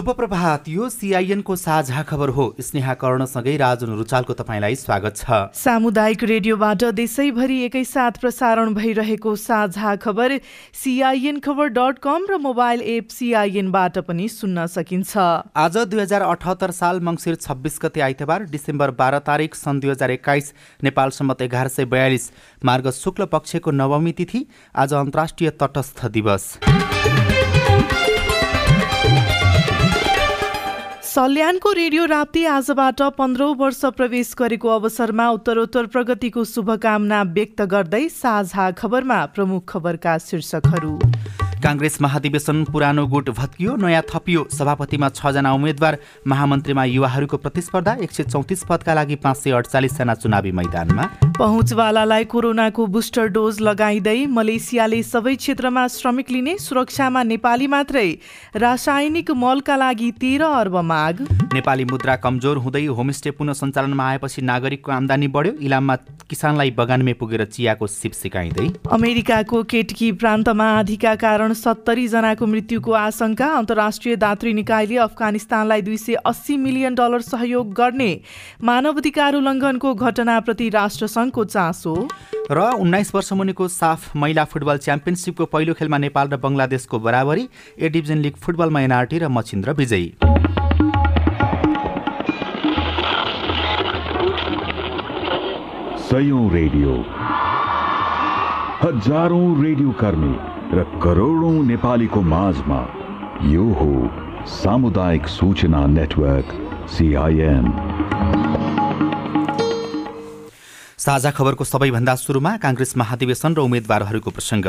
शुभप्रभात यो सिआइएनको साझा खबर हो। स्नेहा कर्णसँगै राजुन रुचालको तपाईँलाई स्वागत छ। सामुदायिक रेडियोबाट देशैभरि एकैसाथ प्रसारण भइरहेको साझा खबर सिआइएन खबर डट कम र मोबाइल एप सिआइएनबाट पनि सुन्न सकिन्छ। आज दुई हजार अठहत्तर साल मङ्सिर छब्बिस गते आइतबार डिसेम्बर बाह्र तारिक सन् दुई हजार एक्काइस नेपाल सम्मत एघार सय बयालिस मार्ग शुक्ल पक्षको नवमी तिथि आज अन्तर्राष्ट्रिय तटस्थ दिवस। सल्यानको रेडियो राप्ती आजबाट पन्ध्रौँ वर्ष प्रवेश गरेको अवसरमा उत्तरोत्तर प्रगतिको शुभकामना व्यक्त गर्दै साझा खबरमा प्रमुख खबरका शीर्षकहरू। काङ्ग्रेस महाधिवेशन पुरानो गुट भत्कियो नयाँ थपियो। सभापतिमा छजना उम्मेद्वार महामन्त्रीमा युवाहरूको प्रतिस्पर्धा एक सय चौतिस पदका लागि पाँच सय अडचालिसजना चुनावी मैदानमा। पहुँचवालालाई कोरोनाको बुस्टर डोज लगाइँदै मलेसियाले सबै क्षेत्रमा श्रमिक लिने सुरक्षामा नेपाली मात्रै। रासायनिक मलका लागि तेह्र अर्ब माग। नेपाली मुद्रा कमजोर हुँदै होमस्टे पुनः सञ्चालनमा आएपछि नागरिकको आमदानी बढ्यो। इलाममा किसानलाई बगानमै पुगेर चियाको सिप सिकाइँदै। अमेरिकाको केटकी प्रान्तमा आधीका कारण कारण सत्तरी जनाको मृत्युको आशंका। अन्तर्राष्ट्रिय दात्री निकायले अफगानिस्तानलाई दुई सय अस्सी मिलियन डलर सहयोग गर्ने मानवाधिकार उल्लङ्घनको घटनाप्रति राष्ट्रसङ्घको चासो। र उन्नाइस वर्ष मुनिको साफ महिला फुटबल च्याम्पियनसिपको पहिलो खेलमा नेपाल र बङ्गलादेशको बराबरी ए डिभिजन लिग फुटबलमा एनआरटी र मचिन्द्र विजयी। रेडियो। हजारौं रेडियो कर्मी। र करोडौं नेपालीको माझमा यो हो सामुदायिक सूचना नेटवर्क सिआइएन साझा खबरको सबैभन्दा सुरुमा काङ्ग्रेस महाधिवेशन र उम्मेद्वारहरूको प्रसङ्ग।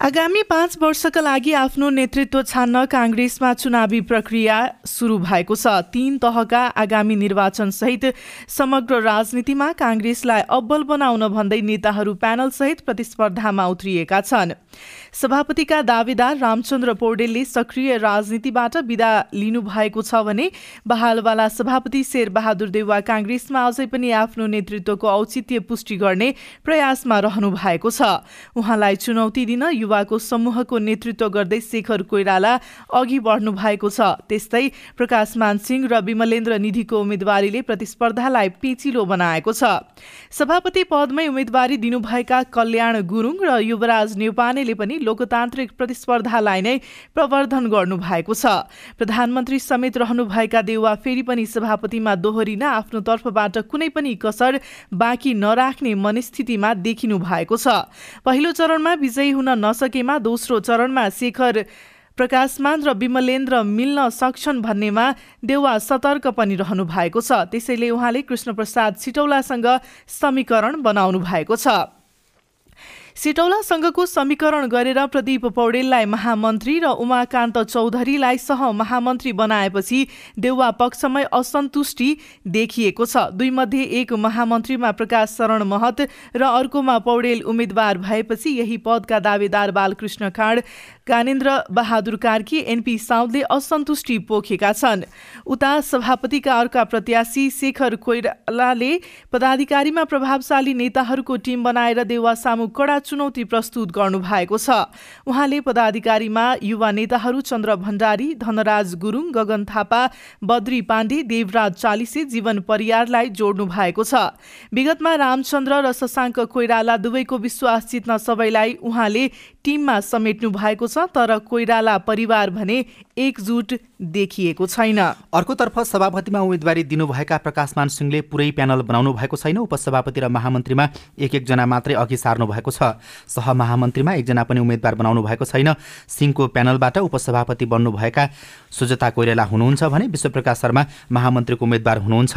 आगामी पाँच वर्षका लागि आफ्नो नेतृत्व छान्न काङ्ग्रेसमा चुनावी प्रक्रिया सुरु भएको छ। तीन तहका आगामी निर्वाचनसहित समग्र राजनीतिमा काङ्ग्रेसलाई अब्बल बनाउन भन्दै नेताहरू प्यानलसहित प्रतिस्पर्धामा उत्रिएका छन्। सभापतिका दावेदार रामचन्द्र पौडेलले सक्रिय राजनीतिबाट विदा लिनुभएको छ भने बहालवाला सभापति शेरबहादुर देउवा काङ्ग्रेसमा अझै पनि आफ्नो नेतृत्वको औचित्य पुष्टि गर्ने प्रयासमा रहनु भएको छ। उहाँलाई चुनौती दिन युवाको समूहको नेतृत्व गर्दै शेखर कोइराला अघि बढ्नु भएको छ। त्यस्तै प्रकाश मानसिंह र विमलेन्द्र निधिको उम्मेद्वारीले प्रतिस्पर्धालाई पेचिलो बनाएको छ। सभापति पदमै उम्मेद्वारी दिनुभएका कल्याण गुरुङ र युवराज नेउपानेले पनि लोकतान्त्रिक प्रतिस्पर्धालाई नै प्रवर्धन गर्नु भएको छ। प्रधानमन्त्री समेत रहनुभएका देउवा फेरि पनि सभापतिमा दोहोरिन आफ्नो तर्फबाट कुनै पनि कसर बाँकी नराख्ने मनस्थितिमा देखिनु भएको छ। पहिलो चरणमा विजयी हुन नसकेमा दोस्रो चरणमा शेखर प्रकाशमान र विमलेन्द्र मिल्न सक्छन् भन्नेमा देउवा सतर्क पनि रहनु भएको छ। त्यसैले उहाँले कृष्णप्रसाद सिटौलासँग समीकरण बनाउनु भएको छ। सिटौलासँगको समीकरण गरेर प्रदीप पौडेललाई महामन्त्री र उमाकान्त चौधरीलाई सह महामन्त्री बनाएपछि देउवा पक्षमै असन्तुष्टि देखिएको छ। दुई मध्ये एक महामन्त्रीमा प्रकाश शरण महत र अर्कोमा पौडेल उम्मेद्वार भएपछि यही पदका दावेदार बालकृष्ण खाँड ज्ञानेन्द्र बहादुर कार्की एनपी साउदले असन्तुष्टि पोखेका छन्। उता सभापतिका अर्का प्रत्याशी शेखर कोइरालाले पदाधिकारीमा प्रभावशाली नेताहरूको टिम बनाएर देउवा सामु कडा चुनौती प्रस्तुत गर्नु भएको छ। उहाँले पदाधिकारीमा युवा नेताहरू चन्द्र भण्डारी धनराज गुरुङ गगन थापा बद्री पाण्डे देवराज चालिसे जीवन परियारलाई जोड्नु भएको छ। विगतमा रामचन्द्र र शशाङ्क कोइराला दुवैको विश्वास जित्न सबैलाई उहाँले टिममा समेट्नु भएको छ तर कोइराला परिवार भने एकजुट देखिएको छैन। अर्कोतर्फ सभापतिमा उम्मेदवारी दिनुभएका प्रकाशमान सिंहले पुरै प्यानल बनाउनु भएको छैन। उपसभापति र महामन्त्रीमा एक एकजना मात्रै अघि सार्नु भएको छ। सहमहामन्त्रीमा एकजना पनि उम्मेद्वार बनाउनु भएको छैन। सिंहको प्यानलबाट उपसभापति बन्नुभएका सुजता कोइराला हुनुहुन्छ भने विश्वप्रकाश शर्मा महामन्त्रीको उम्मेद्वार हुनुहुन्छ।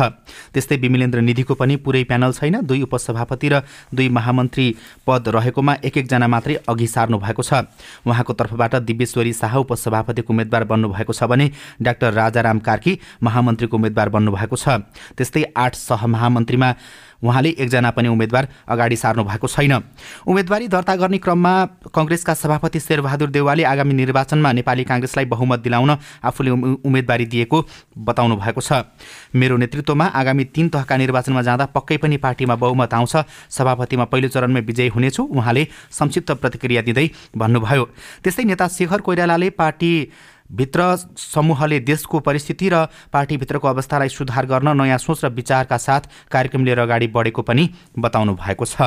त्यस्तै विमलेन्द्र निधिको पनि पुरै प्यानल छैन। दुई उपसभापति र दुई महामन्त्री पद रहेकोमा एक एकजना मात्रै अघि सार्नु भएको छ। उहाँको तर्फबाट दिव्यश्वरी शाह उपसभापतिको उम्मेद्वार बन्नुभएको छ भने डाक्टर राजाराम कार्की महामन्त्रीको उम्मेद्वार बन्नुभएको छ। त्यस्तै आठ सहमहामन्त्रीमा उहाँले एकजना पनि उम्मेद्वार अगाडि सार्नु भएको छैन। उम्मेदवारी दर्ता गर्ने क्रममा कङ्ग्रेसका सभापति शेरबहादुर देवालले आगामी निर्वाचनमा नेपाली काङ्ग्रेसलाई बहुमत दिलाउन आफूले उम्मेदवारी दिएको बताउनु भएको छ। मेरो नेतृत्वमा आगामी तीन तहका निर्वाचनमा जाँदा पक्कै पनि पार्टीमा बहुमत आउँछ। सभापतिमा पहिलो चरणमै विजयी हुनेछु उहाँले संक्षिप्त प्रतिक्रिया दिँदै भन्नुभयो। त्यस्तै नेता शेखर कोइरालाले पार्टी भित्र समूहले देशको परिस्थिति र पार्टीभित्रको अवस्थालाई सुधार गर्न नयाँ सोच र विचारका साथ कार्यक्रम लिएर अगाडि बढेको पनि बताउनु भएको छ।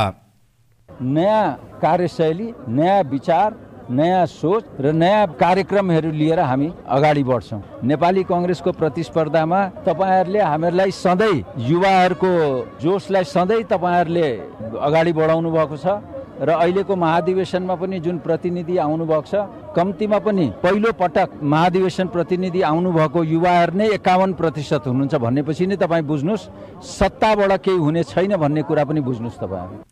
नयाँ कार्यशैली नयाँ विचार नयाँ सोच र नयाँ कार्यक्रमहरू लिएर हामी अगाडि बढ्छौँ। नेपाली कङ्ग्रेसको प्रतिस्पर्धामा तपाईँहरूले हामीहरूलाई सधैँ युवाहरूको जोसलाई सधैँ तपाईँहरूले अगाडि बढाउनु भएको छ। र अहिलेको महाधिवेशनमा पनि जुन प्रतिनिधि आउनुभएको छ कम्तीमा पनि पहिलो पटक महाधिवेशन प्रतिनिधि आउनुभएको युवाहरू नै एकाउन्न प्रतिशत हुनुहुन्छ भनेपछि नै तपाईँ बुझ्नुहोस् सत्ताबाट केही हुने छैन भन्ने कुरा पनि बुझ्नुहोस् तपाईँहरू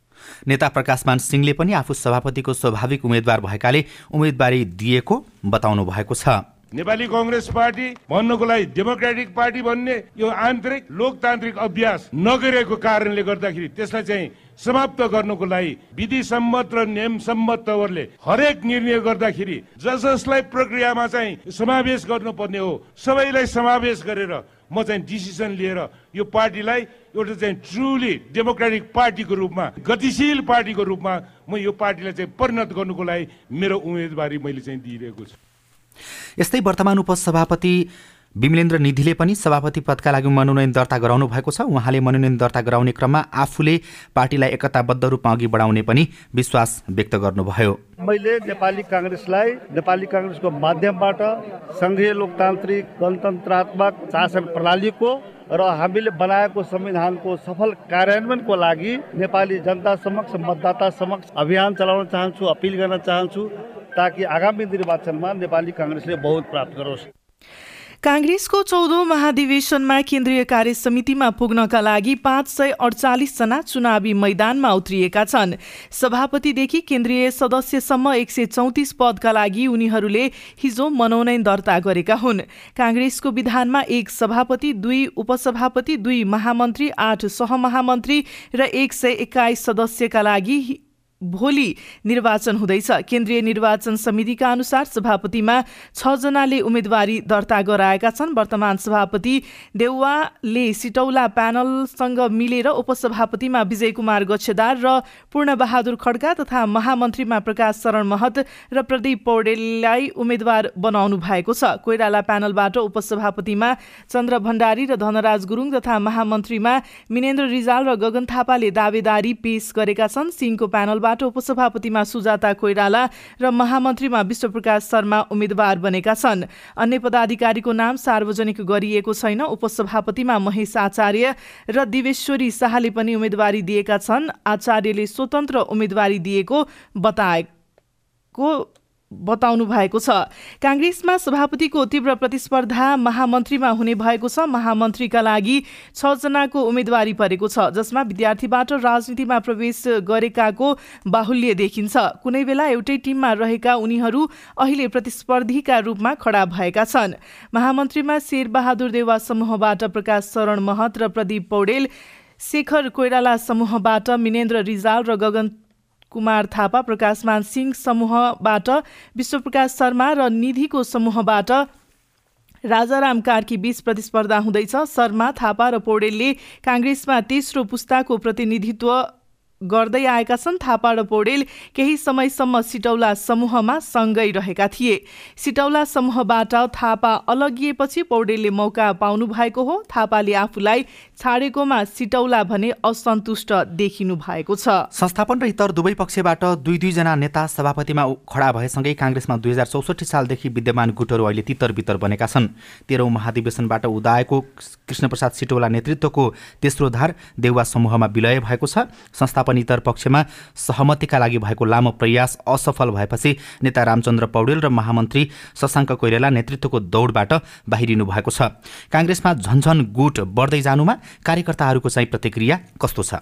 नेता प्रकाशमान सिंहले पनि आफू सभापतिको स्वाभाविक उम्मेद्वार भएकाले उम्मेदवारी दिएको बताउनु भएको छ। नेपाली कङ्ग्रेस पार्टी भन्नको लागि डेमोक्रेटिक पार्टी भन्ने यो आन्तरिक लोकतान्त्रिक अभ्यास नगरेको कारणले गर्दाखेरि त्यसलाई चाहिँ समाप्त गर्नको लागि विधि सम्मत र नियम सम्मत तवरले हरेक निर्णय गर्दाखेरि जस जसलाई प्रक्रियामा चाहिँ समावेश गर्नुपर्ने हो सबैलाई समावेश गरेर म चाहिँ डिसिसन लिएर यो पार्टीलाई एउटा चाहिँ ट्रुली डेमोक्रेटिक पार्टीको रूपमा गतिशील पार्टीको रूपमा म यो पार्टीलाई चाहिँ परिणत गर्नुको लागि मेरो उम्मेदवारी मैले चाहिँ दिइरहेको छु। यस्तै वर्तमान उपसभापति विमलेन्द्र निधिले पनि सभापति पदका लागि मनोनयन दर्ता गराउनु भएको छ। उहाँले मनोनयन दर्ता गराउने क्रममा आफूले पार्टीलाई एकताबद्ध रूपमा अघि बढाउने पनि विश्वास व्यक्त गर्नुभयो। मैले नेपाली काङ्ग्रेसलाई नेपाली काङ्ग्रेसको माध्यमबाट सङ्घीय लोकतान्त्रिक गणतन्त्रात्मक शासन प्रणालीको र हामीले बनाएको संविधानको सफल कार्यान्वयनको लागि नेपाली जनता समक्ष मतदाता समक्ष अभियान चलाउन चाहन्छु अपिल गर्न चाहन्छु। ताकि आगामी निर्वाचनमा नेपाली काङ्ग्रेसले बहुत प्राप्त गरोस्। काङ्ग्रेसको चौधौँ महाधिवेशनमा केन्द्रीय कार्य समितिमा पुग्नका लागि पाँच सय अडचालिसजना चुनावी मैदानमा उत्रिएका छन्। सभापतिदेखि केन्द्रीय सदस्यसम्म एक सय चौतिस पदका लागि उनीहरूले हिजो मनोनयन दर्ता गरेका हुन्। काङ्ग्रेसको विधानमा एक सभापति दुई उपसभापति दुई महामन्त्री आठ सहमहामन्त्री र एक सय एक्काइस सदस्यका लागि भोलि निर्वाचन हुँदैछ। केन्द्रीय निर्वाचन समितिका अनुसार सभापतिमा छजनाले उम्मेदवारी दर्ता गराएका छन्। वर्तमान सभापति देउवाले सिटौला प्यानलसँग मिलेर उपसभापतिमा विजय कुमार गच्छेदार र पूर्णबहादुर खड्का तथा महामन्त्रीमा प्रकाश शरण महत र प्रदीप पौडेललाई उम्मेद्वार बनाउनु भएको छ। कोइराला प्यानलबाट उपसभापतिमा चन्द्र भण्डारी र धनराज गुरुङ तथा महामन्त्रीमा मिनेन्द्र रिजाल र गगन थापाले दावेदारी पेश गरेका छन्। सिंहको प्यानल दलबाट उपसभापतिमा सुजाता कोइराला र महामन्त्रीमा विश्वप्रकाश शर्मा उम्मेद्वार बनेका छन्। अन्य पदाधिकारीको नाम सार्वजनिक गरिएको छैन। उपसभापतिमा महेश आचार्य र दिवेश्वरी शाहले पनि उम्मेदवारी दिएका छन्। आचार्यले स्वतन्त्र उम्मेदवारी दिएको बताएको बताउनु भएको छ। काङ्ग्रेसमा सभापतिको तीव्र प्रतिस्पर्धा महामन्त्रीमा हुने भएको छ। महामन्त्रीका लागि छजनाको उम्मेदवारी परेको छ जसमा विद्यार्थीबाट राजनीतिमा प्रवेश गरेकाको बाहुल्य देखिन्छ। कुनै बेला एउटै टिममा रहेका उनीहरू अहिले प्रतिस्पर्धीका रूपमा खडा भएका छन्। महामन्त्रीमा शेरबहादुर देवा समूहबाट प्रकाश शरण महत र प्रदीप पौडेल शेखर कोइराला समूहबाट मिनेन्द्र रिजाल र गगन कुमार थापा प्रकाशमान सिंह समूहबाट विश्वप्रकाश शर्मा र निधिको समूहबाट राजाराम कार्की बीच प्रतिस्पर्धा हुँदैछ। शर्मा थापा र पौडेलले काङ्ग्रेसमा तेस्रो पुस्ताको प्रतिनिधित्व गर्दै आएका छन्। थापा र पौडेल केही समयसम्म सिटौला समूहमा सँगै रहेका थिए। सिटौला समूहबाट थापा अलगिएपछि पौडेलले मौका पाउनु भएको हो। थापाले आफूलाई छाडेकोमा सिटौला भने असन्तुष्ट देखिनु भएको छ। संस्थापन र इतर दुवै पक्षबाट दुई दुईजना नेता सभापतिमा खडा भएसँगै काङ्ग्रेसमा दुई हजार चौसठी सालदेखि विद्यमान गुटहरू अहिले तितर बितर बनेका छन्। तेह्रौँ महाधिवेशनबाट उदाएको कृष्णप्रसाद सिटौला नेतृत्वको तेस्रो धार देउवा समूहमा विलय भएको छ। संस्था पनि इतर पक्षमा सहमतिका लागि भएको लामो प्रयास असफल भएपछि नेता रामचन्द्र पौडेल र महामन्त्री शशाङ्क कोइरेला नेतृत्वको दौडबाट बाहिरिनु भएको छ। काङ्ग्रेसमा झन्झन गुट बढ्दै जानुमा कार्यकर्ताहरूको चाहिँ प्रतिक्रिया कस्तो छ?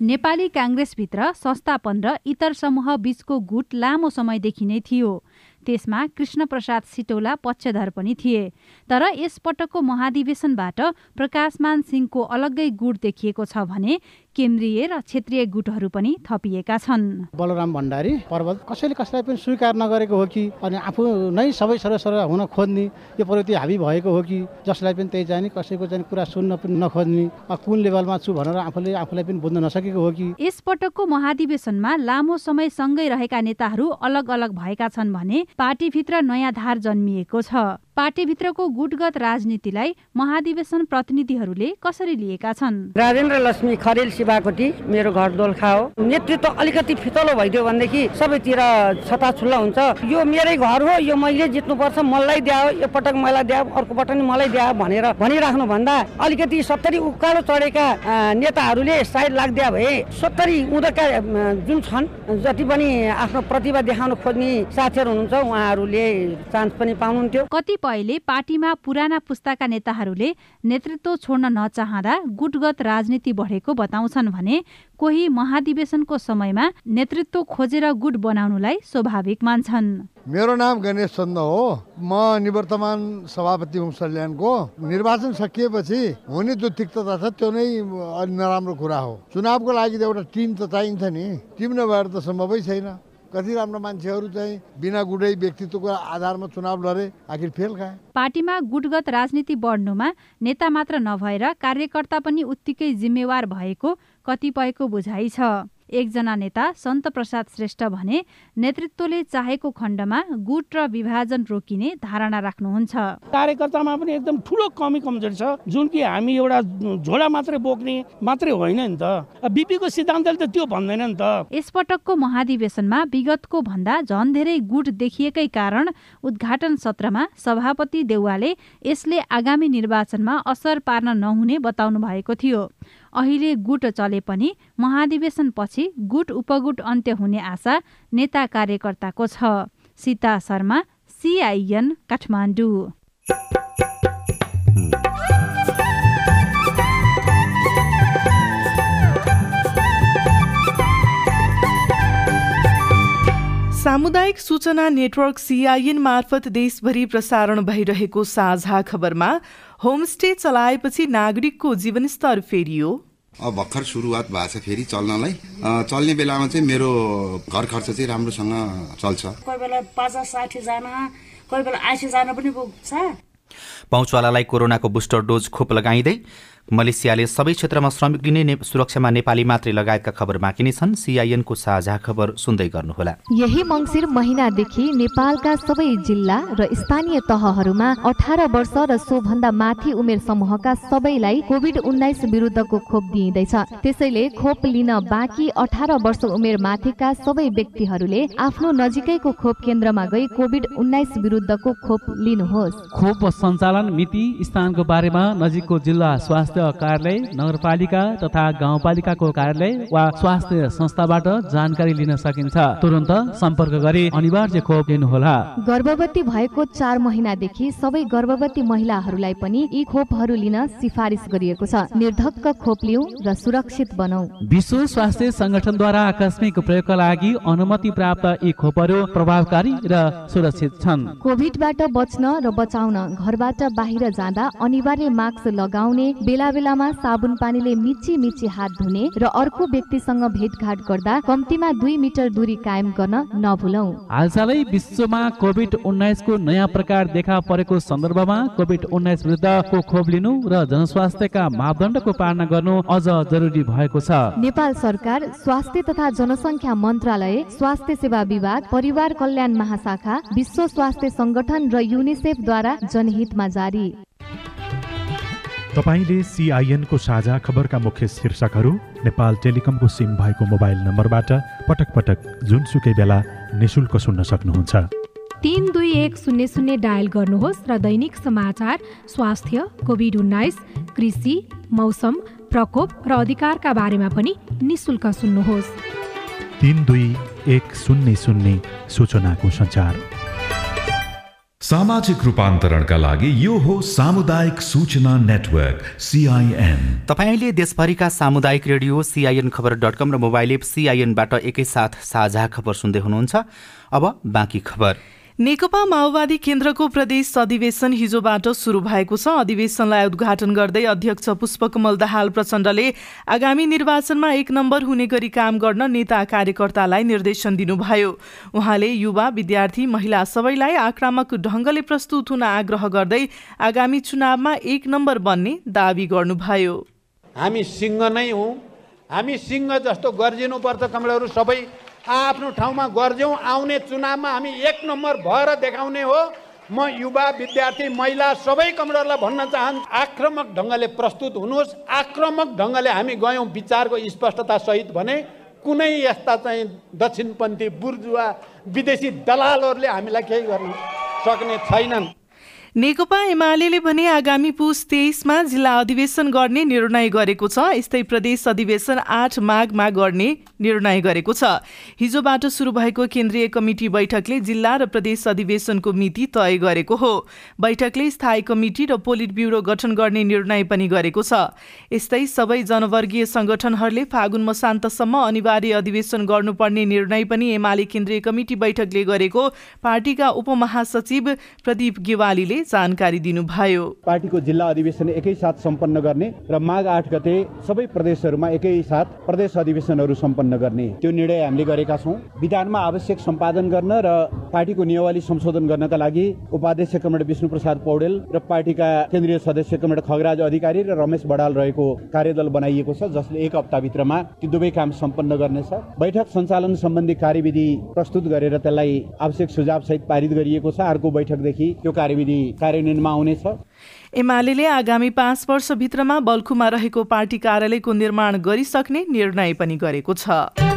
नेपाली काङ्ग्रेसभित्र संस्थापन र इतर समूह बीचको गुट लामो समयदेखि नै थियो। त्यसमा कृष्णप्रसाद सिटौला पक्षधर पनि थिए। तर यसपटकको महाधिवेशनबाट प्रकाशमान सिंहको अलग्गै गुट देखिएको छ भने केन्द्रीय र क्षेत्रीय गुटहरू पनि थपिएका छन्। बलराम भण्डारी पर्वत कसैले कसैलाई पनि स्वीकार नगरेको हो कि अनि आफू नै सबै सरसर हुन खोज्ने यो प्रवृत्ति हाबी भएको हो कि जसलाई पनि त्यही जाने कसैको चाहिँ कुरा सुन्न पनि नखोज्ने कुन लेभलमा छु भनेर आफूले आफूलाई पनि बुझ्न नसकेको हो कि। यसपटकको महाधिवेशनमा लामो समय सँगै रहेका नेताहरू अलग अलग भएका छन् भने पार्टीभित्र नयाँ धार जन्मिएको छ। पार्टीभित्रको गुटगत राजनीतिलाई महाधिवेशन प्रतिनिधिहरूले कसरी लिएका छन्? राजेन्द्र लक्ष्मी खरेल शिवाकोटी मेरो घर दोलखा हो। नेतृत्व अलिकति फितलो भइदियो भनेदेखि सबैतिर छताछुल्ला हुन्छ। यो मेरै घर हो यो मैले जित्नुपर्छ मलाई द्या यो पटक मलाई द्या अर्को पटक मलाई द्या भनेर भनिराख्नु भन्दा अलिकति सत्तरी उकालो चढेका नेताहरूले साइड लाग्दिया भए सत्तरी उनीहरूका जुन छन् जति पनि आफ्नो प्रतिभा देखाउन खोज्ने साथीहरू हुनुहुन्छ उहाँहरूले चान्स पनि पाउनुहुन्थ्यो। कतिपयले पार्टीमा पुराना पुस्ताका नेताहरूले नेतृत्व छोड्न नचाहँदा गुटगत राजनीति बढेको बताउँछन् भने कोही महाधिवेशनको समयमा नेतृत्व खोजेर गुट बनाउनुलाई स्वाभाविक मान्छन्। मेरो नाम गणेश चन्द हो। म निवर्तमान सभापति हुँ सल्यानको। निर्वाचन सकिएपछि हुने जो तिक्तता छ त्यो नै नराम्रो कुरा हो। चुनावको लागि त एउटा टिम त चाहिन्छ नि। टिम नभएर त सम्भवै छैन। कति राम्रो मान्छेहरू चाहिँ बिना गुडै व्यक्तित्वको आधारमा चुनाव लडे आखिर फेल खाए। पार्टीमा गुटगत राजनीति बढ्नुमा नेता मात्र नभएर कार्यकर्ता पनि उत्तिकै जिम्मेवार भएको कतिपयको बुझाइ छ। एकजना नेता सन्त प्रसाद श्रेष्ठ भने नेतृत्वले चाहेको खण्डमा गुट र विभाजन रोकिने धारणा राख्नुहुन्छ। कार्यकर्तामा पनि एकदम ठुलो कमी कमजोरी छ। जुन कि हामी एउटा झोला मात्रै बोक्ने मात्रै होइन नि त। बिपीको सिद्धान्तले त त्यो भन्दैन नि त। यसपटकको महाधिवेशनमा विगतको भन्दा झन धेरै गुट देखिएकै कारण उद्घाटन सत्रमा सभापति देउवाले यसले आगामी निर्वाचनमा असर पार्न नहुने बताउनु भएको थियो। अहिले गुट चले पनि महाधिवेशनपछि गुट उपगुट अन्त्य हुने आशा नेता कार्यकर्ताको छ। सीता शर्मा सिआइएन काठमाडौँ। सामुदायिक सूचना नेटवर्क सिआइएन मार्फत देशभरि प्रसारण भइरहेको साझा खबरमा होमस्टे चलाएपछि नागरिकको जीवनस्तर फेरियो। अब भर्खर सुरुवात भएको छ फेरि चल्नलाई। चल्ने बेलामा चाहिँ मेरो घर खर्च चाहिँ राम्रोसँग चल्छ। कोही बेला पचास साठीजना कोही बेला आइसीजना पनि पुग्छ। पहुँचवालालाई कोरोनाको बुस्टर डोज खोप लगाइँदै मलेसियाले सबै क्षेत्रमा श्रमिक लिने ने, सुरक्षामा नेपाली मात्रै लगायतका खबर बाँकी नै छन्। सिआइएनको साझा खबर सुन्दै गर्नुहोला। यही मङ्सिर महिनादेखि नेपालका सबै जिल्ला र स्थानीय तहहरूमा अठार वर्ष र सोभन्दा माथि उमेर समूहका सबैलाई कोभिड उन्नाइस विरुद्धको खोप दिइँदैछ। त्यसैले खोप लिन बाँकी अठार वर्ष उमेर माथिका सबै व्यक्तिहरूले आफ्नो नजिकैको खोप केन्द्रमा गई कोभिड उन्नाइस विरुद्धको खोप लिनुहोस्। खोप सञ्चालन मिति स्थानको बारेमा नजिकको जिल्ला स्वास्थ्य कार्यालय नगरपालिका तथा गाउँपालिकाको कार्यालय वा स्वास्थ्य संस्थाबाट जानकारी लिन सकिन्छ। तुरन्त सम्पर्क गरी अनिवार्य खोप लिनुहोला। गर्भवती भएको चार महिनादेखि सबै गर्भवती महिलाहरूलाई पनि यी खोपहरू लिन सिफारिस गरिएको छ। निर्धक्क खोप लिऊ र सुरक्षित बनौ विश्व स्वास्थ्य संगठनद्वारा आकस्मिक प्रयोगका लागि अनुमति प्राप्त यी खोपहरू प्रभावकारी र सुरक्षित छन्। कोभिडबाट बच्न र बचाउन घरबाट बाहिर जाँदा अनिवार्य मास्क लगाउने बेला बेला बेलामा साबुन पानीले मिची मिची हात धुने र अर्को व्यक्तिसँग भेटघाट गर्दा कम्तीमा दुई मिटर दूरी कायम गर्न नभुलौ। हालसालै विश्वमा कोभिड उन्नाइसको नयाँ प्रकार देखा परेको सन्दर्भमा कोभिड उन्नाइस विरुद्धको खोप लिनु र जनस्वास्थ्यका मापदण्डको पालना गर्नु अझ जरुरी भएको छ। नेपाल सरकार स्वास्थ्य तथा जनसङ्ख्या मन्त्रालय स्वास्थ्य सेवा विभाग परिवार कल्याण महाशाखा विश्व स्वास्थ्य संगठन र युनिसेफद्वारा जनहितमा जारी। तपाईँले सिआइएनको साझा खबरका मुख्य शीर्षकहरू नेपाल टेलिकमको सिम भएको मोबाइल नम्बरबाट पटक पटक जुनसुकै बेला निशुल्क सुन्न सक्नुहुन्छ। तिन दुई एक शून्य शून्य डायल गर्नुहोस् र दैनिक समाचार स्वास्थ्य कोभिड उन्नाइस कृषि मौसम प्रकोप र अधिकारका बारेमा पनि निशुल्क सुन्नुहोस्। तिन दुई एक शून्य शून्य सूचनाको सञ्चार। सामाजिक रूपान्तरणका लागि यो हो सामुदायिक सूचना नेटवर्क सिआइएन तपाईँले देशभरिका सामुदायिक radio CIN Khabar dot com र मोबाइल एप सिआइएनबाट एकैसाथ साझा खबर सुन्दै हुनुहुन्छ। अब बाँकी खबर। नेकपा माओवादी केन्द्रको प्रदेश अधिवेशन हिजोबाट सुरु भएको छ। अधिवेशनलाई उद्घाटन गर्दै अध्यक्ष पुष्पकमल दाहाल प्रचण्डले आगामी निर्वाचनमा एक नम्बर हुने गरी काम गर्न नेता कार्यकर्तालाई निर्देशन दिनुभयो। उहाँले युवा विद्यार्थी महिला सबैलाई आक्रामक ढङ्गले प्रस्तुत हुन आग्रह गर्दै आगामी चुनावमा एक नम्बर बन्ने दावी गर्नुभयो। हामी सिंह नै हौँ। हामी सिंह जस्तो गर्जिनुपर्छ कमलाहरू सबै। आफ्नो ठाउँमा गर्ज्यौँ। आउने चुनावमा हामी एक नम्बर भएर देखाउने हो। म युवा विद्यार्थी महिला सबै कमरेडरलाई भन्न चाहन्छु। आक्रमक ढङ्गले प्रस्तुत हुनुहोस्। आक्रमक ढङ्गले हामी गयौँ विचारको स्पष्टता सहित भने कुनै यस्ता चाहिँ दक्षिणपन्थी बुर्जुवा विदेशी दलालहरूले हामीलाई केही गर्न सक्ने छैनन्। नेकपा एमाले भने आगामी पुस तेइसमा जिल्ला अधिवेशन गर्ने निर्णय गरेको छ। यस्तै प्रदेश अधिवेशन आठ माघमा गर्ने निर्णय गरेको छ। हिजोबाट सुरु भएको केन्द्रीय कमिटी बैठकले जिल्ला र प्रदेश अधिवेशनको मिति तय गरेको हो। बैठकले स्थायी कमिटी र पोलिट ब्युरो गठन गर्ने निर्णय पनि गरेको छ। यस्तै सबै जनवर्गीय संगठनहरूले फागुन मसान्तसम्म अनिवार्य अधिवेशन गर्नुपर्ने निर्णय पनि एमाले केन्द्रीय कमिटी बैठकले गरेको। पार्टीका उपमहासचिव प्रदीप गेवालीले जानकारी दिनुभयो। पार्टीको जिल्ला अधिवेशन एकैसाथ सम्पन्न गर्ने र माघ आठ गते सबै प्रदेशहरूमा एकैसाथ प्रदेश अधिवेशनहरू सम्पन्न गर्ने। त्यो निर्णय हामीले गरेका छौँ। विधानमा आवश्यक सम्पादन गर्न र पार्टीको नियमावली संशोधन गर्नका लागि उपाध्यक्ष कमरेड विष्णु प्रसाद पौडेल र पार्टीका केन्द्रीय सदस्य कमरेड खगराज अधिकारी र रमेश बडाल रहेको कार्यदल बनाइएको छ जसले एक हप्ताभित्रमा ती दुवै काम सम्पन्न गर्नेछ। बैठक सञ्चालन सम्बन्धी कार्यविधि प्रस्तुत गरेर त्यसलाई आवश्यक सुझाव सहित पारित गरिएको छ। अर्को बैठकदेखि त्यो कार्यविधि कार्यान्वयनमा आउनेछ एमाले आगामी पाँच वर्षभित्रमा बल्खुमा रहेको पार्टी कार्यालयको निर्माण गरिसक्ने निर्णय पनि गरेको छ।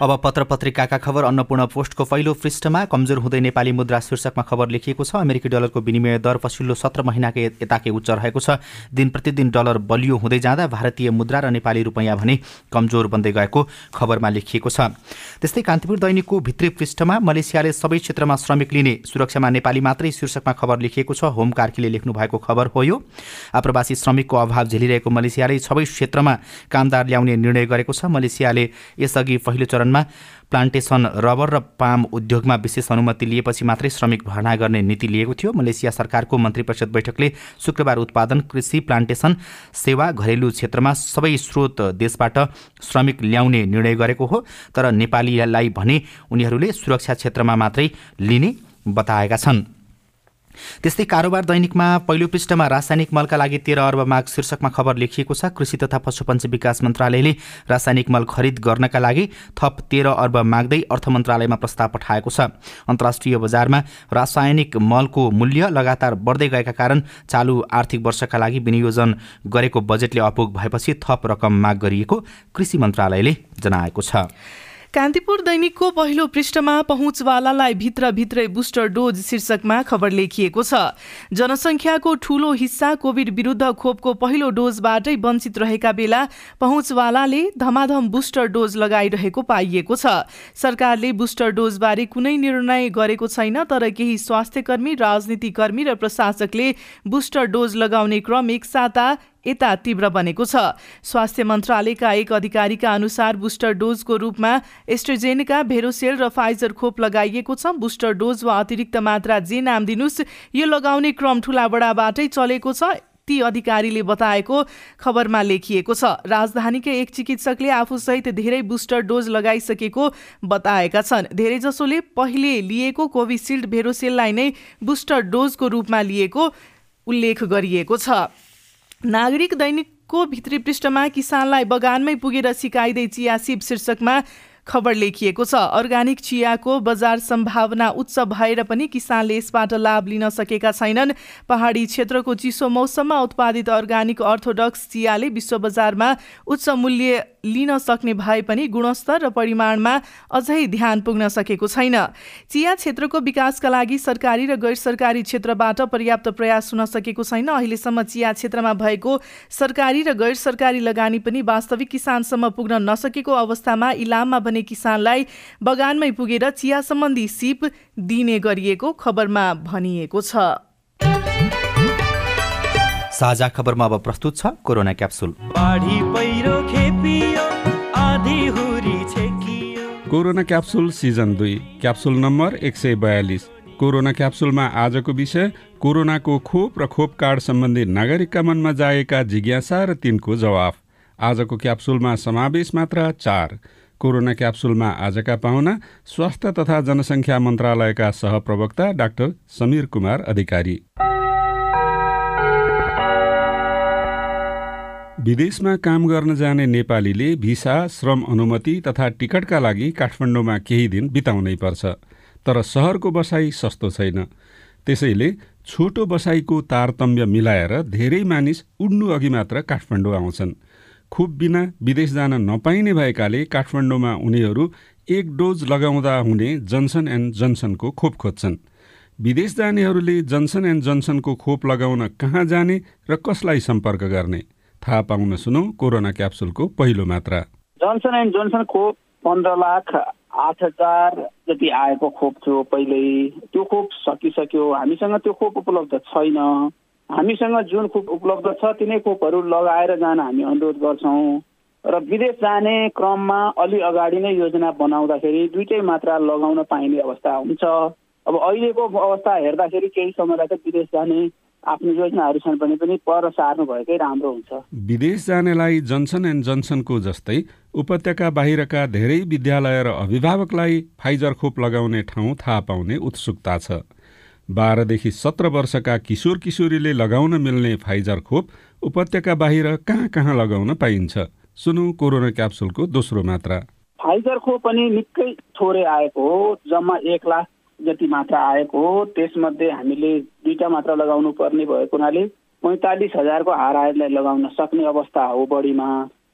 अब पत्र पत्रिकाका खबर अन्नपूर्ण पोस्टको पहिलो पृष्ठमा कमजोर हुँदै नेपाली मुद्रा शीर्षकमा खबर लेखिएको छ। अमेरिकी डलरको विनिमय दर पछिल्लो सत्र महिनाकै यताकै उच्च रहेको छ। दिन प्रतिदिन डलर बलियो हुँदै जाँदा भारतीय मुद्रा र नेपाली रुपैयाँ भने कमजोर बन्दै गएको खबरमा लेखिएको छ। त्यस्तै कान्तिपुर दैनिकको भित्री पृष्ठमा मलेसियाले सबै क्षेत्रमा श्रमिक लिने सुरक्षामा नेपाली मात्रै शीर्षकमा खबर लेखिएको छ। होम कार्कीले लेख्नु भएको खबर हो यो। आप्रवासी श्रमिकको अभाव झेलिरहेको मलेसियाले सबै क्षेत्रमा कामदार ल्याउने निर्णय गरेको छ। मलेसियाले यसअघि पहिलो चरण चरणमा प्लान्टेसन रबर र पाम उद्योगमा विशेष अनुमति लिएपछि मात्रै श्रमिक भर्ना गर्ने नीति लिएको थियो। मलेसिया सरकारको मन्त्री परिषद बैठकले शुक्रबार उत्पादन कृषि प्लान्टेसन सेवा घरेलु क्षेत्रमा सबै स्रोत देशबाट श्रमिक ल्याउने निर्णय गरेको हो तर नेपालीलाई भने उनीहरूले सुरक्षा क्षेत्रमा मात्रै लिने बताएका छन्। त्यस्तै कारोबार दैनिकमा पहिलो पृष्ठमा रासायनिक मलका लागि तेह्र अर्ब माग शीर्षकमा खबर लेखिएको छ। कृषि तथा पशुपन्छी विकास मन्त्रालयले रासायनिक मल खरिद गर्नका लागि थप तेह्र अर्ब माग्दै अर्थ मन्त्रालयमा प्रस्ताव पठाएको छ। अन्तर्राष्ट्रिय बजारमा रासायनिक मलको मूल्य लगातार बढ्दै गएका कारण चालु आर्थिक वर्षका लागि विनियोजन गरेको बजेटले अपुग भएपछि थप रकम माग गरिएको कृषि मन्त्रालयले जनाएको छ। कान्तिपुर दैनिकको पहिलो पृष्ठमा पहुँचवालालाई भित्रभित्रै बुस्टर डोज शीर्षकमा खबर लेखिएको छ। जनसङ्ख्याको ठूलो हिस्सा कोविड विरुद्ध खोपको पहिलो डोजबाटै वञ्चित रहेका बेला पहुँचवालाले धमाधम बुस्टर डोज लगाइरहेको पाइएको छ। सरकारले बुस्टर डोजबारे कुनै निर्णय गरेको छैन तर केही स्वास्थ्यकर्मी राजनीतिकर्मी र प्रशासकले बुस्टर डोज लगाउने क्रम एक साता यता तीव्र बनेको छ। स्वास्थ्य मन्त्रालयका एक अधिकारीका अनुसार बुस्टर डोजको रूपमा एस्ट्रोजेनिका भेरोसेल र फाइजर खोप लगाइएको छ। बुस्टर डोज वा अतिरिक्त मात्रा जे नाम दिनुहोस् यो लगाउने क्रम ठुला बडाबाटै चलेको छ ती अधिकारीले बताएको खबरमा लेखिएको छ। राजधानीकै एक चिकित्सकले आफूसहित धेरै बुस्टर डोज लगाइसकेको बताएका छन्। धेरैजसोले पहिले लिएको कोभिसिल्ड भेरोसेललाई नै बुस्टर डोजको रूपमा लिएको उल्लेख गरिएको छ। नागरिक दैनिकको भित्री पृष्ठमा किसानलाई बगानमै पुगेर सिकाइँदै चिया सिप शीर्षकमा खबर लेखिएको छ। अर्ग्यानिक चियाको बजार सम्भावना उच्च भएर पनि किसानले यसबाट लाभ लिन सकेका छैनन्। पहाडी क्षेत्रको चिसो मौसममा उत्पादित अर्ग्यानिक अर्थोडक्स चियाले विश्व बजारमा उच्च मूल्य लिन सक्ने भए पनि गुणस्तर र परिमाणमा अझै ध्यान पुग्न सकेको छैन। चिया क्षेत्रको विकासका लागि सरकारी र गैर सरकारी क्षेत्रबाट पर्याप्त प्रयास हुन सकेको छैन। अहिलेसम्म चिया क्षेत्रमा भएको सरकारी र गैर सरकारी लगानी पनि वास्तविक किसानसम्म पुग्न नसकेको अवस्थामा इलाममा भने किसानलाई बगानमै पुगेर चिया सम्बन्धी सिप दिने गरिएको खबरमा भनिएको छ। साझा खबरमा अब प्रस्तुत छ corona capsule. Corona capsule season दुई। क्याप्सुल नम्बर एक सय बयालिस। कोरोना क्याप्सुलमा आजको विषय कोरोनाको खोप र खोप कार्ड सम्बन्धी नागरिकका मनमा जागेका जिज्ञासा र तिनको जवाफ। आजको क्याप्सुलमा समावेश मात्रा चार। कोरोना क्याप्सुलमा आजका पाहुना स्वास्थ्य तथा जनसङ्ख्या मन्त्रालयका सहप्रवक्ता डाक्टर समीर कुमार अधिकारी। विदेशमा काम गर्न जाने नेपालीले भिसा श्रम अनुमति तथा टिकटका लागि काठमाडौँमा केही दिन बिताउनै पर्छ। तर सहरको बसाई सस्तो छैन। त्यसैले छोटो बसाइको तारतम्य मिलाएर धेरै मानिस उड्नु अघि मात्र काठमाडौँ आउँछन्। खोप बिना विदेश जान नपाइने भएकाले काठमाडौँमा उनीहरू एक डोज लगाउँदा हुने जनसन एन्ड जनसनको खोप खोज्छन्। विदेश जानेहरूले जनसन एन्ड जनसनको खोप लगाउन कहाँ जाने र कसलाई सम्पर्क गर्ने? थाहा पाउन सुनौ कोरोना क्याप्सुलको पहिलो मात्रा। जोन्सन एन्ड जोन्सन खोप पन्ध्र लाख आठ हजार जति आएको खोप थियो पहिल्यै। त्यो खोप सकिसक्यो। हामीसँग त्यो खोप उपलब्ध छैन। हामीसँग जुन खोप उपलब्ध छ तिनै खोपहरू लगाएर जान हामी अनुरोध गर्छौँ। र विदेश जाने क्रममा अलि अगाडि नै योजना बनाउँदाखेरि दुइटै मात्रा लगाउन पाइने अवस्था हुन्छ। अब अहिलेको अवस्था हेर्दाखेरि केही समयलाई त विदेश जाने आफ्नो योजनाहरू छन् भने पनि पर सार्नु भएकै राम्रो हुन्छ। विदेश जानेलाई जनसन एन्ड जनसनको जस्तै उपत्यका बाहिरका धेरै विद्यालय र अभिभावकलाई फाइजर खोप लगाउने ठाउँ थाहा पाउने उत्सुकता छ। बाह्रदेखि सत्र वर्षका किशोर किशोरीले लगाउन मिल्ने फाइजर खोप उपत्यका बाहिर कहाँ कहाँ लगाउन पाइन्छ? सुनु कोरोना क्याप्सुलको दोस्रो मात्रा। फाइजर खोप पनि निकै थोरै आएको हो जम्मा एक लाख जति मात्रा आएको हो त्यसमध्ये हामीले दुईवटा मात्रा लगाउनु पर्ने भएको हुनाले पैँतालिस हजारको हार आयोगलाई लगाउन सक्ने अवस्था हो बढीमा।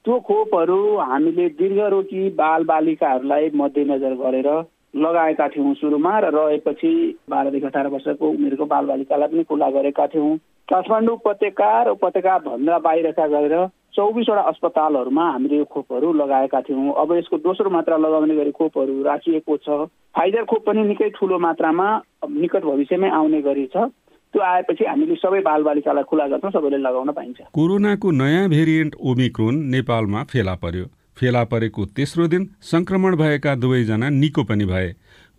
त्यो खोपहरू हामीले दीर्घरोगी बाल बालिकाहरूलाई मध्यनजर गरेर लगाएका थियौँ सुरुमा र रहेपछि बाह्रदेखि अठार वर्षको उमेरको बालबालिकालाई पनि खुला गरेका थियौँ। काठमाडौँ उपत्यका र उपत्यका भन्दा बाहिरका गएर चौबिसवटा अस्पतालहरूमा हामीले यो खोपहरू लगाएका थियौँ। अब यसको दोस्रो मात्रा लगाउने गरी खोपहरू राखिएको छ। फाइजर खोप पनि निकै ठुलो मात्रामा निकट भविष्यमै आउने गरी छ। त्यो आएपछि हामीले सबै बालबालिकालाई खुला गर्छौँ सबैले लगाउन पाइन्छ। कोरोनाको नयाँ भेरिएन्ट ओमिक्रोन नेपालमा फेला पर्यो। फेला परेको तेस्रो दिन संक्रमण भएका दुवैजना निको पनि भए।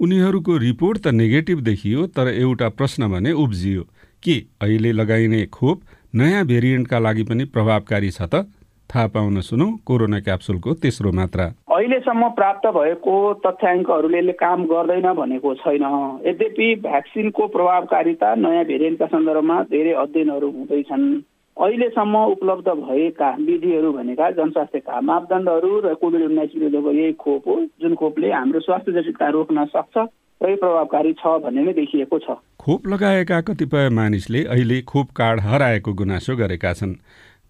उनीहरूको रिपोर्ट त नेगेटिभ देखियो तर एउटा प्रश्न भने उब्जियो। के अहिले लगाइने खोप नयाँ भेरिएन्टका लागि पनि प्रभावकारी छ त? थाहा पाउन सुनौ कोरोना क्याप्सुलको तेस्रो मात्रा। अहिलेसम्म प्राप्त भएको तथ्याङ्कहरूले काम गर्दैन भनेको छैन। यद्यपि भ्याक्सिनको प्रभावकारिता नयाँ भेरिएन्टका सन्दर्भमा धेरै अध्ययनहरू हुँदैछन्। अहिलेसम्म उपलब्ध भएका विधिहरू भनेका जनस्वास्थ्यका मापदण्डहरू र कोभिड उन्नाइस विरुद्धको यही खोप हो जुन खोपले हाम्रो स्वास्थ्य जटिलता रोक्न सक्छ र प्रभावकारी छ भन्ने नै देखिएको छ। खोप लगाएका कतिपय मानिसले अहिले खोप कार्ड हराएको गुनासो गरेका छन्।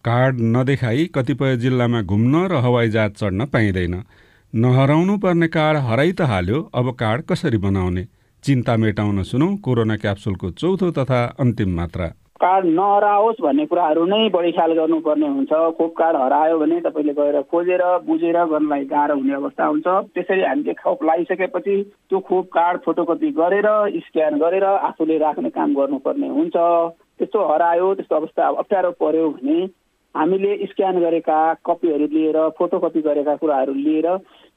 कार्ड नदेखाई कतिपय जिल्लामा घुम्न र हवाईजहाज चढ्न पाइँदैन। नहराउनु पर्ने कार्ड हराइ त हाल्यो अब कार्ड कसरी बनाउने? चिन्ता मेटाउन सुनौ कोरोना क्याप्सुलको चौथो तथा अन्तिम मात्रा। कार्ड नहराओस् भन्ने कुराहरू नै बढी ख्याल गर्नुपर्ने हुन्छ। खोप कार्ड हरायो भने तपाईँले गएर खोजेर बुझेर गर्नलाई गाह्रो हुने अवस्था हुन्छ। त्यसरी हामीले खोप लगाइसकेपछि त्यो खोप कार्ड फोटोकपी गरेर स्क्यान गरेर आफूले राख्ने काम गर्नुपर्ने हुन्छ। त्यस्तो हरायो त्यस्तो अवस्था अप्ठ्यारो पर्यो भने हामीले स्क्यान गरेका कपीहरू लिएर फोटोकपी गरेका कुराहरू लिएर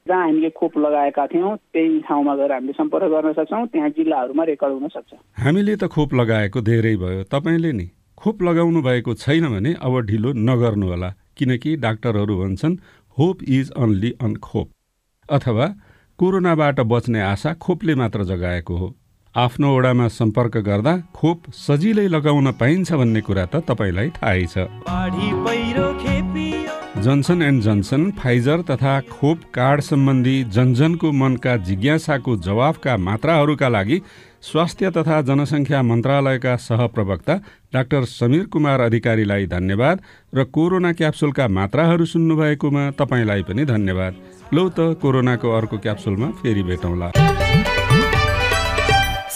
जहाँ हामीले खोप लगाएका थियौँ त्यही ठाउँमा गएर हामीले सम्पर्क गर्न सक्छौँ त्यहाँ जिल्लाहरूमा रेकर्ड हुन सक्छ। हामीले त खोप लगाएको धेरै भयो। तपाईँले नि खोप लगाउनु भएको छैन भने अब ढिलो नगर्नु होला किनकि डाक्टरहरू भन्छन् होप इज अन्ली अन खोप। अथवा कोरोनाबाट बच्ने आशा खोपले मात्र जगाएको हो। आफ्नो ओडामा सम्पर्क गर्दा खोप सजिलै लगाउन पाइन्छ भन्ने कुरा त तपाईँलाई थाहै छ। जनसन एन्ड जनसन फाइजर तथा खोप कार्ड सम्बन्धी जनजनको मनका जिज्ञासाको जवाफका मात्राहरूका लागि स्वास्थ्य तथा जनसङ्ख्या मन्त्रालयका सहप्रवक्ता डाक्टर समीर कुमार अधिकारीलाई धन्यवाद र कोरोना क्याप्सुलका मात्राहरू सुन्नुभएकोमा तपाईँलाई पनि धन्यवाद। लौ त कोरोनाको अर्को क्याप्सुलमा फेरि भेटौँला।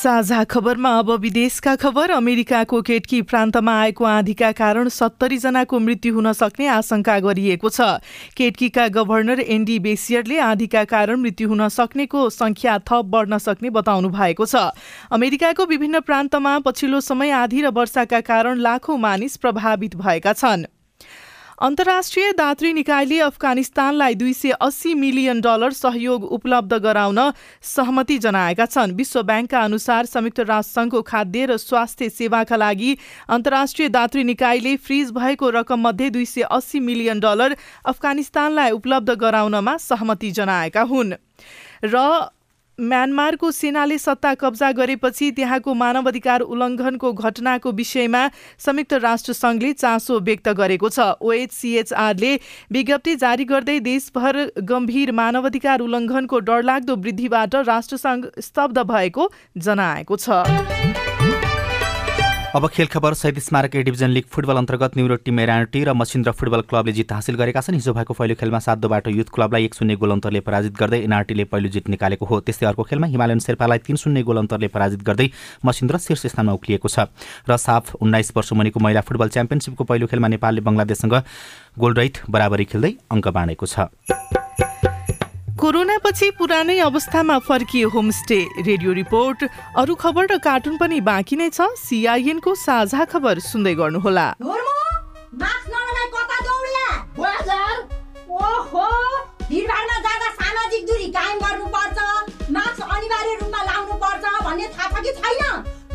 साझा खबरमा अब विदेशका खबर। अमेरिकाको केटकी प्रान्तमा आएको आँधीका कारण सत्तरी जनाको मृत्यु हुन सक्ने आशंका गरिएको छ। केटकीका गभर्नर एन्डी बेसियरले आँधीका कारण मृत्यु हुन सक्नेको संख्या थप बढ्न सक्ने बताउनु भएको छ। अमेरिकाको विभिन्न प्रान्तमा पछिल्लो समय आँधी र वर्षाका कारण लाखौं मानिस प्रभावित भएका छन्। अन्तर्राष्ट्रिय दात्री निकायले अफगानिस्तानलाई दुई सय अस्सी मिलियन डलर सहयोग उपलब्ध गराउन सहमति जनाएका छन्। विश्व ब्याङ्कका अनुसार संयुक्त राष्ट्रसङ्घको खाद्य र स्वास्थ्य सेवाका लागि अन्तर्राष्ट्रिय दात्री निकायले फ्रिज भएको रकममध्ये दुई सय अस्सी मिलियन डलर अफगानिस्तानलाई उपलब्ध गराउनमा सहमति जनाएका हुन्। र म्यानमारको सेनाले सत्ता कब्जा गरेपछि त्यहाँको मानवाधिकार उल्लङ्घनको घटनाको विषयमा संयुक्त राष्ट्रसङ्घले चासो व्यक्त गरेको छ। ओएचसिएचआरले विज्ञप्ति जारी गर्दै देशभर गम्भीर मानवाधिकार उल्लङ्घनको डरलाग्दो वृद्धिबाट राष्ट्रसङ्घ स्तब्ध भएको जनाएको छ। अब खेल खबर शहीद स्मारक ए डिभिजन लिग फुटबल अन्तर्गत न्युरो टिम एरानटी र मसिन्द्र फुटबल क्लबले जित हासिल गरेका छन्। हिजो भएको पहिलो खेलमा सातोबाट युथ क्लबलाई एक शून्य गोल अन्तरले पराजित गर्दै एनआरटीले पहिलो जित निकालेको हो। त्यस्तै अर्को खेलमा हिमालयन शेर्पालाई तीन शून्य गोल अन्तरले पराजित गर्दै मसिन्द्र शीर्ष स्थानमा उक्लिएको छ। र साफ उन्नाइस वर्ष मुनिको महिला फुटबल च्याम्पियनसिपको पहिलो खेलमा नेपालले बङ्गलादेशसँग गोलरहित बराबरी खेल्दै अङ्क बाँडेको छ। कोरोनापछि पुरानै अवस्थामा फर्किए होमस्टे। रेडियो रिपोर्ट अरू खबर र कार्टुन पनि बाँकी नै छ। सिआइएनको साझा खबर सुन्दै गर्नुहोला। सामाजिक दूरी कायम गर्नुपर्छ। मास्क अनिवार्य रूपमा लाउनु पर्छ भन्ने थाहा छ कि छैन?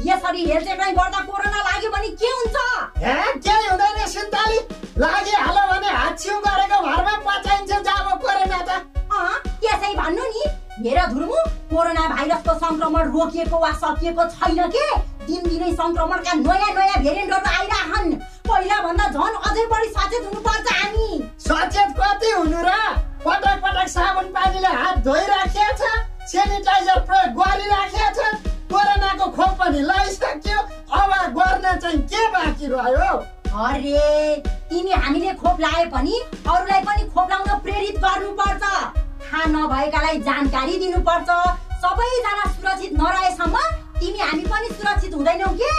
यसरी हेलचेक्राइ गर्दा कोरोना लाग्यो भने के हुन्छ? केही हुँदैन सिन्ताली। लागिहाल्यो भने हात छिउ गरेको घरमा पचाइन्छ जाब कोरोना त। त्यसै भन्नु नि हेर धुर्मु कोरोना भाइरसको संक्रमण रोकिएको वा सकिएको छैन के? दिनदिनै संक्रमणका नयाँ नयाँ भेरिएन्टहरू आइरहन्। पहिला भन्दा झन् अझै बढी सचेत हुनुपर्छ हामी। सचेत कति हुनु र? पटक पटक साबुन पानीले हात धोइराखेको छ सेनिटाइजर प्रयोग गरिराखेको छ कोरोनाको खोप पनि लगाइसक्यो अब गर्न चाहिँ के बाँकी रह्यो? अरे तिमी हामीले खोप लाए पनि अरूलाई पनि खोप लाउन प्रेरित गर्नुपर्छ। थाहा नभएकालाई जानकारी दिनुपर्छ। सबैजना सुरक्षित नरहेसम्म तिमी हामी पनि सुरक्षित हुँदैनौ के?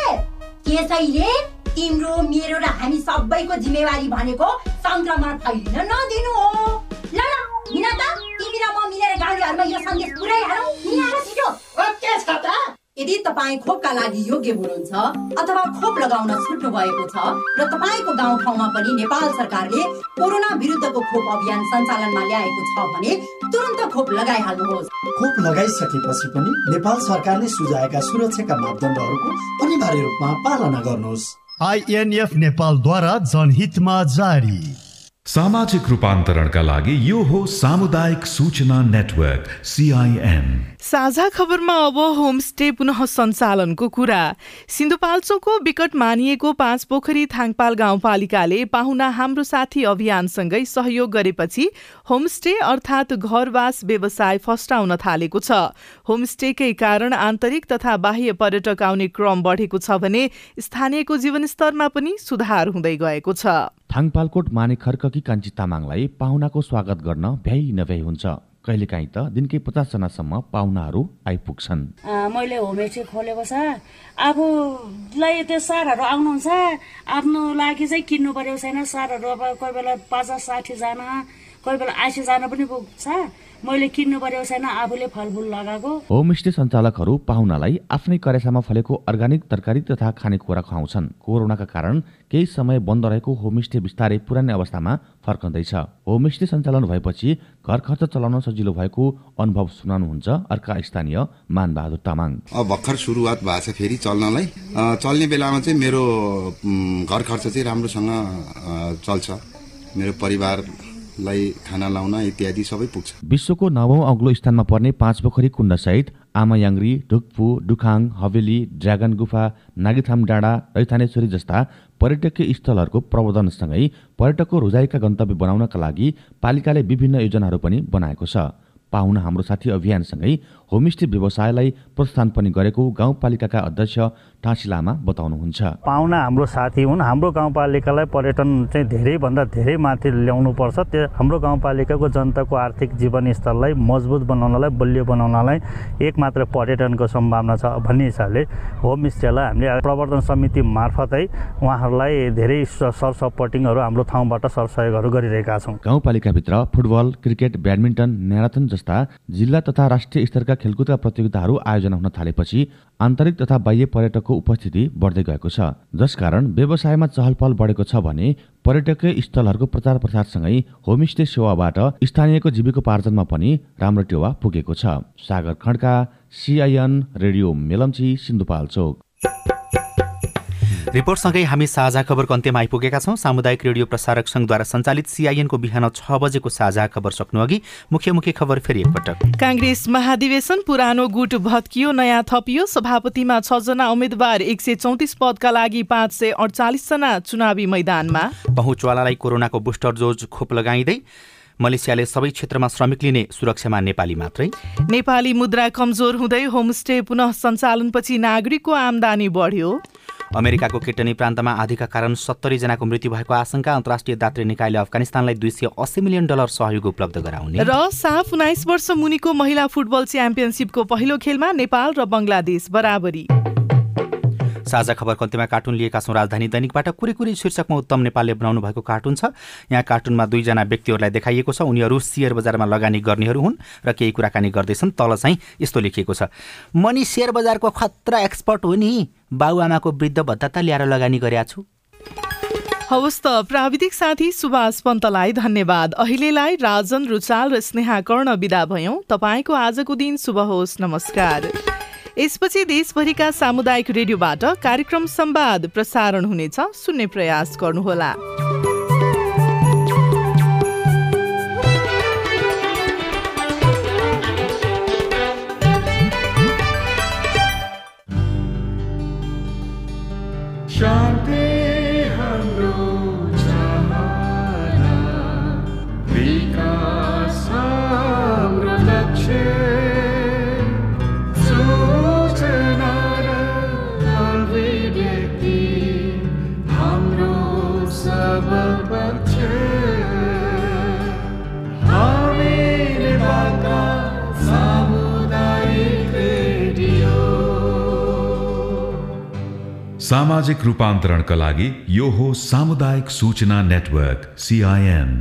त्यसैले तिम्रो मेरो र हामी सबैको जिम्मेवारी भनेको संक्रमण फैलिन नदिनु हो। ल ल हिँड त तिमी र म मिलेर गाउँलेहरूमा यो सन्देश पुऱ्याइहालौँ। छिटो। ओके छ त? यदि तपाईँ खोपका लागि योग्य हुनुहुन्छ अथवा खोप लगाउन छुट्नु भएको छ र तपाईँको गाउँठाउँमा पनि नेपाल सरकारले कोरोना विरुद्धको खोप अभियान सञ्चालनमा ल्याएको छ भने तुरन्त खोप लगाइहाल्नुहोस्। खोप लगाइसकेपछि पनि नेपाल सरकारले सुझाएका सुरक्षाका मापदण्डहरूको अनिवार्य रूपमा पालना गर्नुहोस्। आइएनएफ नेपालद्वारा जनहितमा जारी। सामाजिक रूपान्तरणका लागि यो हो सामुदायिक सूचना नेटवर्क सिआइएन साझा खबरमा अब होमस्टे पुनः सञ्चालनको कुरा। सिन्धुपाल्चोकको विकट मानिएको पाँच पोखरी थाङपाल गाउँपालिकाले पाहुना हाम्रो साथी अभियानसँगै सहयोग गरेपछि होमस्टे अर्थात् घरवास व्यवसाय फस्टाउन थालेको छ। होमस्टेकै कारण आन्तरिक तथा बाह्य पर्यटक आउने क्रम बढेको छ भने स्थानीयको जीवनस्तरमा पनि सुधार हुँदै गएको छ। थाङपालकोट माने खर्ककी कान्छी तामाङलाई पाहुनाको स्वागत गर्न भ्याइ नभ्याइ हुन्छ। कहिलेकाहीँ त दिनकै पचासजनासम्म पाहुनाहरू आइपुग्छन्। मैले होमस्टे खोलेको छ। आफूलाई त्यो सारहरू आउनुहुन्छ। आफ्नो लागि चाहिँ किन्नु पऱ्यो छैन। सारहरू अब कोही बेला पचास साठीजना कोही बेला आइसीजना पनि पुग्छ। मैले किन्नु पर्यो छैन आफूले फलफुल लगाएको। होमस्टे सञ्चालकहरू पाहुनालाई आफ्नै करेसामा फलेको अर्ग्यानिक तरकारी तथा खानेकुरा खुवाउँछन्। कोरोनाका कारण केही समय बन्द रहेको होमस्टे बिस्तारै पुरानै अवस्थामा फर्कँदैछ। होमस्टे सञ्चालन भएपछि घर खर्च चलाउन सजिलो भएको अनुभव सुनाउनुहुन्छ अर्का स्थानीय मानबहादुर तामाङ। अब भर्खर सुरुवात भएको छ फेरि चल्नलाई। चल्ने बेलामा चाहिँ मेरो घर खर्च चाहिँ राम्रोसँग चल्छ। मेरो परिवार लाई खाना लाउन इत्यादि सबै पुग्छ। विश्वको नवौं अग्लो स्थानमा पर्ने पाँच पोखरी कुण्डसहित आमायाङ्री ढुकपु डुखाङ हवेली ड्रागन गुफा नागिथाम डाँडा रैथानेश्वरी जस्ता पर्यटकीय स्थलहरूको प्रवर्धनसँगै पर्यटकको रोजाइका गन्तव्य बनाउनका लागि पालिकाले विभिन्न योजनाहरू पनि बनाएको छ। पाहुना हाम्रो साथी अभियानसँगै होमस्टे व्यवसायलाई प्रोत्साहन पनि गरेको गाउँपालिकाका अध्यक्ष टाँसी लामा बताउनुहुन्छ। पाहुना हाम्रो साथी हुन्। हाम्रो गाउँपालिकालाई पर्यटन चाहिँ धेरैभन्दा धेरै माथि ल्याउनु पर्छ त्यो हाम्रो गाउँपालिकाको जनताको आर्थिक जीवनस्तरलाई मजबुत बनाउनलाई बलियो बनाउनलाई एक मात्र पर्यटनको सम्भावना छ भन्ने हिसाबले होमस्टेलाई हामीले प्रवर्धन समिति मार्फतै उहाँहरूलाई धेरै सर सपोर्टिङहरू हाम्रो ठाउँबाट सरसहयोगहरू गरिरहेका छौँ। गाउँपालिकाभित्र फुटबल क्रिकेट ब्याडमिन्टन म्याराथन जस्ता जिल्ला तथा राष्ट्रिय स्तरका खेलकुदका प्रतियोगिताहरू आयोजना हुन थालेपछि आन्तरिक तथा बाह्य पर्यटकको उपस्थिति बढ्दै गएको छ। जसकारण व्यवसायमा चहलपहल बढेको छ भने पर्यटकीय स्थलहरूको प्रचार प्रसारसँगै होमस्टे सेवाबाट स्थानीयको जीविकोपार्जनमा पनि राम्रो टेवा पुगेको छ। सागर खड्का सिआइएन रेडियो मेलम्ची सिन्धुपाल्चोक रिपोर्टसँगै हामी साझा खबरको अन्त्यमा आइपुगेका छौँ। सामुदायिक रेडियो प्रसारक सङ्घद्वारा सञ्चालित सिआइएनको बिहान छ बजेको साझा खबर सक्नु अघि मुख्य मुख्य खबर फेरि एकपटक। काङ्ग्रेस महाधिवेशन पुरानो गुट भत्कियो नयाँ थपियो। सभापतिमा छजना उम्मेद्वार एक सय चौतिस पदका लागि पाँच सय अडचालिसजना चुनावी मैदानमा। पहुँचवालालाई कोरोनाको बुस्टर डोज खोप लगाइँदै मलेसियाले सबै क्षेत्रमा श्रमिक लिने सुरक्षामा नेपाली मात्रै। नेपाली मुद्रा कमजोर हुँदै होमस्टे पुनः सञ्चालनपछि नागरिकको आमदानी बढ्यो। अमेरिकाको केटनी प्रान्तमा आधिका कारण सत्तरी जनाको मृत्यु भएको आशंका अन्तर्राष्ट्रिय दात्री निकायले अफगानिस्तानलाई दुई सय अस्सी मिलियन डलर सहयोग उपलब्ध गराउने। र साफ उन्नाइस वर्ष मुनिको महिला फुटबल च्याम्पियनसिपको पहिलो खेलमा नेपाल र बङ्गलादेश बराबरी। साझा खबरको अन्त्यमा कार्टुन लिएका छौँ राजधानी दैनिकबाट कुरी शीर्षकमा उत्तम नेपालले बनाउनु भएको कार्टुन छ। यहाँ कार्टुनमा दुईजना व्यक्तिहरूलाई देखाइएको छ। उनीहरू सेयर बजारमा लगानी गर्नेहरू हुन् र केही कुराकानी गर्दैछन्। तल चाहिँ यस्तो लेखिएको छ। मनी सेयर बजारको खतरा एक्सपर्ट हो नि। बाबुआमाको वृद्ध भत्ता त ल्याएर लगानी गरेका छु। हवस् त प्राविधिक साथी सुभाष पन्तलाई धन्यवाद। अहिलेलाई राजन रुचाल र स्नेहा कर्ण विदा भयौँ। तपाईँको आजको दिन शुभ होस् नमस्कार। यसपछि देशभरिका सामुदायिक रेडियोबाट कार्यक्रम संवाद प्रसारण हुनेछ। सुन्ने प्रयास गर्नुहोला। सामाजिक रूपान्तरणका लागि यो हो सामुदायिक सूचना नेटवर्क सिआइएन